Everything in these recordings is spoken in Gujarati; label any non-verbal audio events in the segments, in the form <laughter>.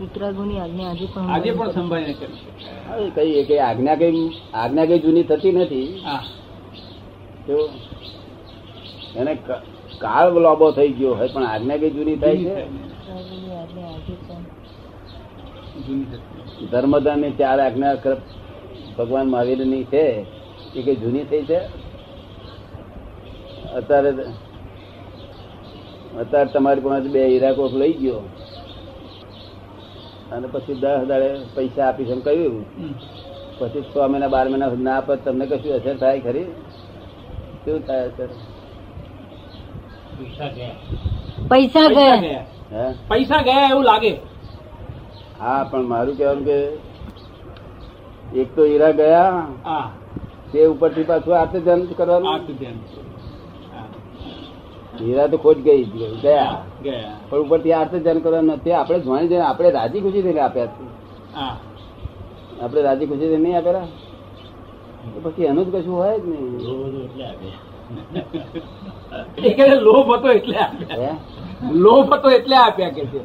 વિતરાગોની આજ્ઞા આજે પણ આજે પણ સંભાળીને કરી શકે હવે આજ્ઞા કઈ આજ્ઞા કઈ જૂની થતી નથી. હા. એને કાળ લોબો થઈ ગયો હોય પણ આજ્ઞા કઈ જૂની થાય છે. ધર્મદાનની ચાર આજ્ઞા ભગવાન મહાવીરની છે એ કઈ જૂની થઈ છે? અત્યારે અત્યારે તમારી પાસે બે હીરા કોક લઈ ગયો. અને પછી દસ દાડે પૈસા આપીશ એમ કહ્યું પછી છ મહિના બાર મહિના ના આપે તમને કશું અસર થાય ખરી? શું થાય અસર? પૈસા પૈસા ગયા. પૈસા ગયા એવું લાગે. હા પણ મારું કહેવાનું કે એક તો હીરા ગયા હા. તે ઉપરથી પાછું આતે ધ્યાન કરવાનું. તો ધ્યાન. હીરા તો ખોટ ગઈ ગયા પણ ઉપરથી આર્થ જન કરવાનું નથી આપણે જોવાની જઈને આપણે રાજી ખુશી થઈને આપ્યા છે. આપણે રાજી ખુશી થઈને નહીં આપેલા પછી એનું જ કશું હોય જ નહીં. લોભ હતો એટલે આપ્યા લોભ હતો એટલે આપ્યા કે છે.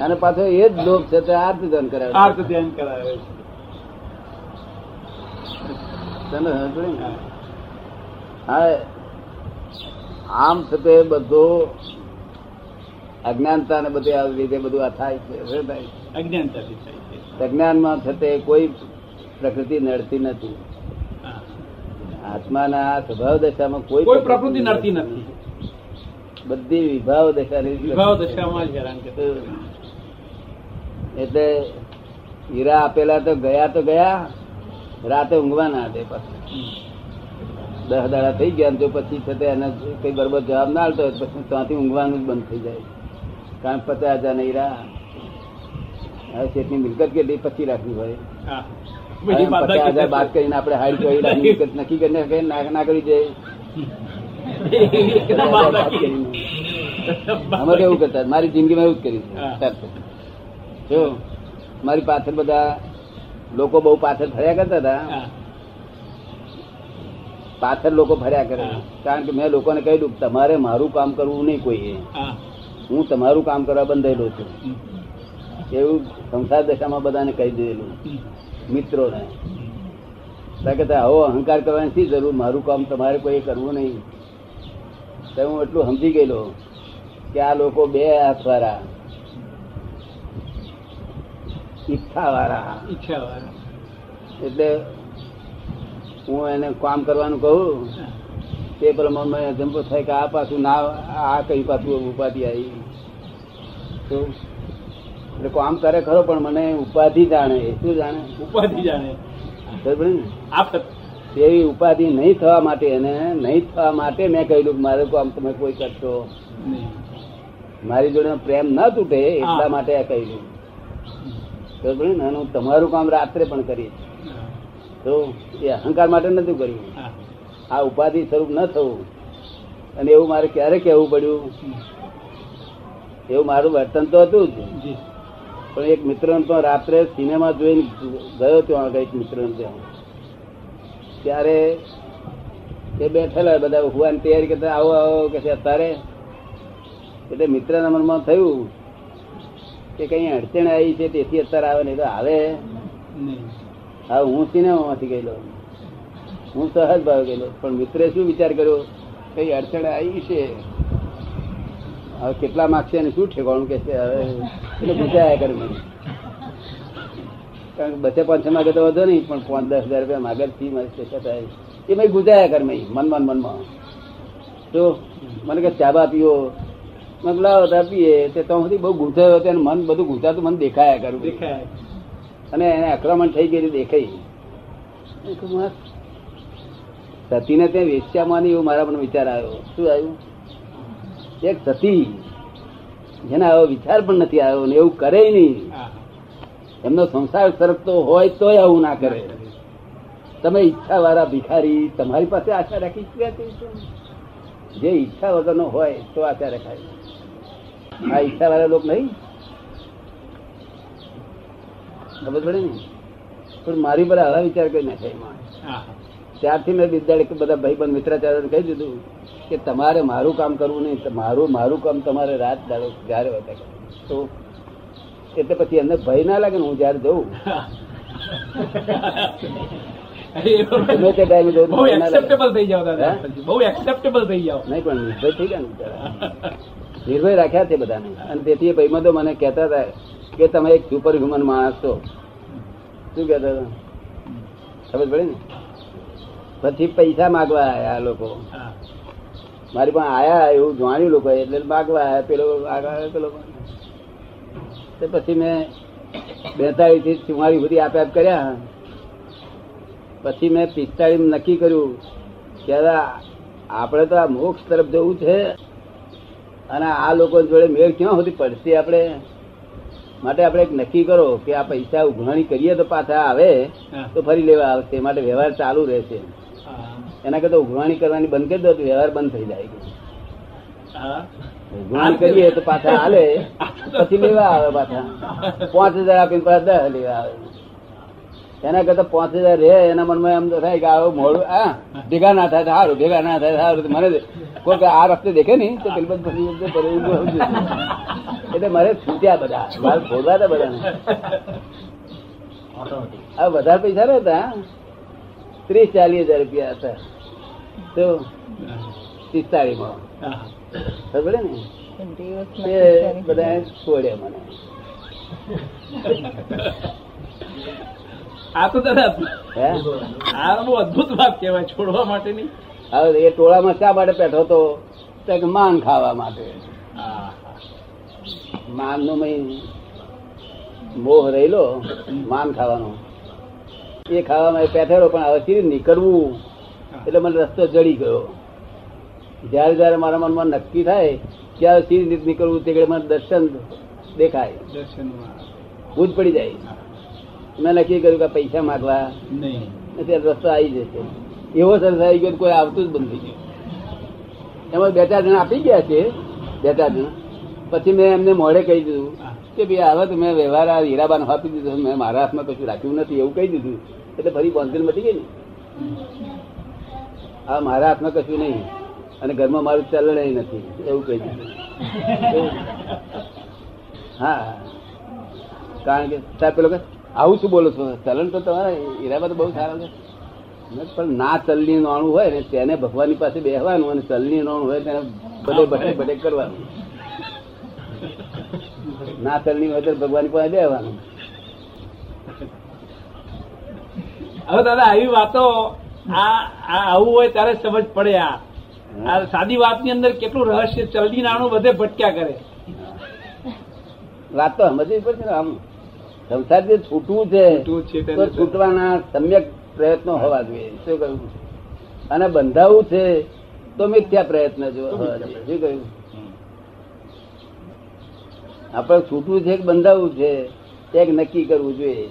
અને પાછો એ જ લોભ છે તો આર્થ ધ્યાન કરાવે આર્થ ધ્યાન કરાવે છે. હા આમ છતે બધો અજ્ઞાનતા ને બધી આ લીધે બધું આ થાય છે? અજ્ઞાનતાથી થાય છે. પ્રજ્ઞાનમાં છતે કોઈ પ્રકૃતિ નડતી નથી. આત્માના સ્વભાવ દશામાં કોઈ કોઈ પ્રકૃતિ નડતી નથી. બધી વિભાવ દશાની વિભાવ દશામાં જ હેરાન એટલે હીરા આપેલા તો ગયા તો ગયા રાતે ઊંઘવા ના દે પછી. દસ દાડા થઈ ગયા જો પછી છે એને કઈ બરોબર જવાબ ના આવતો પછી ત્યાંથી ઊંઘવાનું જ બંધ થઈ જાય. કારણ પચાસ હજાર નહીં રહ્યા. હવે શેઠની મિલકત કેટલી? પછી રાખવી હોય. પચાસ હજાર બાદ કરીને આપણે હાઈડ કરી <laughs> રાખી મિલકત નક્કી કરીને ના ના કરી જાય બાદબાકી. અમે તો એવું કરતા? મારી જિંદગીમાં એવું જ કર્યું જો મારી પાછળ બધા લોકો બહુ પાછળ ફર્યા કરતા હતા. પાછળ લોકો ફર્યા કરે. કારણ કે મેં લોકોને કહ્યું તમારે મારું કામ કરવું નહીં કોઈએ હા. હું તમારું કામ કરવા બંધાયેલો છું. એવું સંસાર દશામાં બધાને કહી દીધેલું. મિત્રોને. કે આવો અહંકાર કરવાની શી જરૂર? મારું કામ તમારે કોઈ કરવું નહીં. તો હું એટલું સમજી ગયેલો કે આ લોકો બે હાથ વાળા ઈચ્છા વાળા ઈચ્છા વાળા. એટલે હું એને કામ કરવાનું કહું તે પ્રમાણે ધંધો થાય કે આ પાછું ના આ કઈ પાછું ઉપાધિ આવી. તો એટલે કામ કરે ખરો પણ મને ઉપાધિ જાણે એ શું જાણે. ઉપાધિ જાણે. એવી ઉપાધિ નહીં થવા માટે એને નહીં થવા માટે મેં કહ્યું કે મારું કામ તમે કોઈ કરશો. મારી જોડે પ્રેમ ન તૂટે એટલા માટે આ કહ્યું ને? હું તમારું કામ રાત્રે પણ કરીશ. તો એ અહંકાર માટે નથી કર્યું. આ ઉપાધિ સ્વરૂપ ન થવું. અને એવું મારે ક્યારે કહેવું પડ્યું? એવું મારું વર્તન તો હતું જ. પણ એક મિત્ર તો રાત્રે સિનેમા જોઈને ગયો ત્યાં એક મિત્ર ત્યાં. ત્યારે એ બેઠેલા બધા હુવાની તૈયારી કરતા આવો આવો કે છે અત્યારે એટલે મિત્રના મનમાં થયું કે કઈ અડચણ આવી છે તેથી અત્યારે આવે નહીં તો આવે. નહીં. હા, હું સિનેમામાંથી ગયેલો. હું સહજ ભાવ ગયેલો. પણ મિત્રે શું વિચાર કર્યો? કઈ અડચણ આવી છે? હવે કેટલા માગશે અને શું ઠેકાણું કે છે હવે એટલે પૂછાયા કરે મને. કારણ કે બચે પાંચસો માગે તો વધો નહીં, પણ પાંચ, દસ હજાર રૂપિયા માગે ફી મારી પૈસા થાય એ મેં ગુજાયા કર મેં મનમાં મનમાં. તો મને કે ચાબા પીવો મેં લાવો ચા પીએ. તે તો સુધી બહુ ગુંચાયો હતો મન બધું ગુંચાતું મને દેખાયા કરું. દેખાય અને એને આક્રમણ થઈ ગયેલું દેખાઈ. સતીને ત્યાં વેશ્યામાંની એવો મારા પણ વિચાર આવ્યો. શું આવ્યું? એક સતી. જેના આવો વિચાર પણ નથી આવ્યો ને એવું કરે નહીં. એમનો સંસાર સરકતો હોય તોય આવું ના કરે. તમે ઈચ્છા વાળા ભિખારી, તમારી પાસે આશા રાખી જે ઈચ્છા વગરનો હોય તો આશા રખાય. આ ઈચ્છા વાળા લોકો નહીં? ખબર પડે ને? પણ મારી પર આવા વિચાર કરી નાખે ત્યારથી મેં કે બધા ભાઈબંધ મિત્રાચાર્ય કહી દીધું કે તમારે મારું કામ કરવું નહીં મારું મારું કામ તમારે રાત દાડો જ્યારે કરવું. તો એટલે પછી એમને ભય ના લાગે ને હું જયારે જઉં. ગમે તે ટાઈમે જઉં બહુ ભય ના લાગે. એક્સેપ્ટેબલ થઈ જાવ? બહુ એક્સેપ્ટેબલ થઈ જાવ નહીં પણ નિર્ભય થઈ ગયા ને નિર્ભય રાખ્યા છે બધાને. અને તેથી એ ભાઈમાં તો મને કહેતા હતા કે તમે એક સુપર હ્યુમન માણસ છો? શું કહેતા હતા? ખબર પડે ને? પછી પૈસા માગવા આયા આ લોકો. મારી પણ આયા એવું જાણ્યું લોકો એટલે માગવા આવ્યા પેલો આગળ પેલો. તો પછી મેં બેતાળીસથી ચુમ્માળી સુધી આપ આપ કર્યા. પછી મેં પિસ્તાળીસ નક્કી કર્યું કે આપણે તો આ મોક્ષ તરફ જવું છે. અને આ લોકો જોડે મેળ ક્યાં સુધી પડશે આપણે? માટે આપણે એક નક્કી કરો કે આ પૈસા ઉઘરાણી કરીએ તો પાછા આવે તો ફરી લેવા આવશે માટે વ્યવહાર ચાલુ રહેશે. એના કરતા ઉઘરાણી કરવાની બંધ કરી દો તો વ્યવહાર બંધ થઈ જાય. ઉઘરાણી કરીએ તો પાછા હાલે. પછી લેવા આવે પાછા. પાંચ હજાર આપીને પાછા દસ લેવા આવે. એના કરતા પાંચ હજાર રે એના મનમાં એમ તો થાય કે આવું મોડું આ ભેગા ના થાય તો સારું ભેગા ના થાય સારું મને કોઈ આ રસ્તે દેખે નહીં તો પેલી આવજો. એટલે મારે છૂટ્યા બધા. મારે ફોડવા હતા બધાને. આ વધારે પૈસા નતા ત્રીસ ચાલીસ હજાર રૂપિયા હતા. તો પિસ્તાળીમાં માં ખબર ને? બધા છોડ્યા મને. આ તો દાદા આ બહુ અદભુત વાત કહેવાય છોડવા માટેની. હવે એ ટોળામાં શા માટે બેઠો તો કે માન ખાવા માટે. માન નો મોહ રહેલો માન ખાવાનો. એ ખાવામાં એ પેઠેલો પણ હવે સીધી નીકળવું. એટલે મને રસ્તો જડી ગયો. જયારે જયારે મારા મનમાં નક્કી થાય ત્યારે સીધી રીતે નીકળવું તે મને દર્શન દેખાય. દર્શનમાં. ભૂજ પડી જાય. મેં નક્કી કર્યું કે પૈસા માગવા. નહીં. રસ્તો આવી જશે. એવો સરસ આવી ગયો કોઈ આવતું જ બંધ થઈ ગયું. એમાં બે ચાર જણા આપી ગયા છે. બે ચાર જણા. પછી મેં એમને મોડે કહી દીધું કે ભાઈ આવે તો મેં વ્યવહાર આ હીરાબાન આપી દીધો. મેં મારા હાથમાં કશું રાખ્યું નથી એવું કહી દીધું. એટલે ફરી બોન્સિલ મટી ગઈ ને. આ મારા હાથમાં કશું નહીં. અને ઘરમાં મારું ચલણ નથી. એવું કહી દીધું. <laughs> હા. કારણ કે સાહેબ પેલો કે આવું શું બોલો છો? ચલણ તો તમારા ઈરાબા તો બહુ સારા છે. પણ ના ચલની નાણું હોય ને તેને ભગવાનની પાસે બેહવાનું અને ચલની નાણું હોય તેને બધે બધે બધે કરવાનું. ના ચલની હોય તો ભગવાનની પાસે બેહવાનું. હવે દાદા આવી વાતો આ આ આવું હોય ત્યારે સમજ પડે આ. આ સાદી વાતની અંદર કેટલું રહસ્ય ચલની નાણું બધે ભટક્યા કરે. વાત તો સમજવી પડશે ને આમ સંસાર જે છૂટવું છે તો છૂટવાના સમ્યક પ્રયત્નો હોવા જોઈએ. શું કહ્યું? અને બંધાવું છે તો મિથ્યા પ્રયત્ન જો શું કહ્યું? આપણે છૂટવું છે કે બંધાવવું છે એક નક્કી કરવું જોઈએ.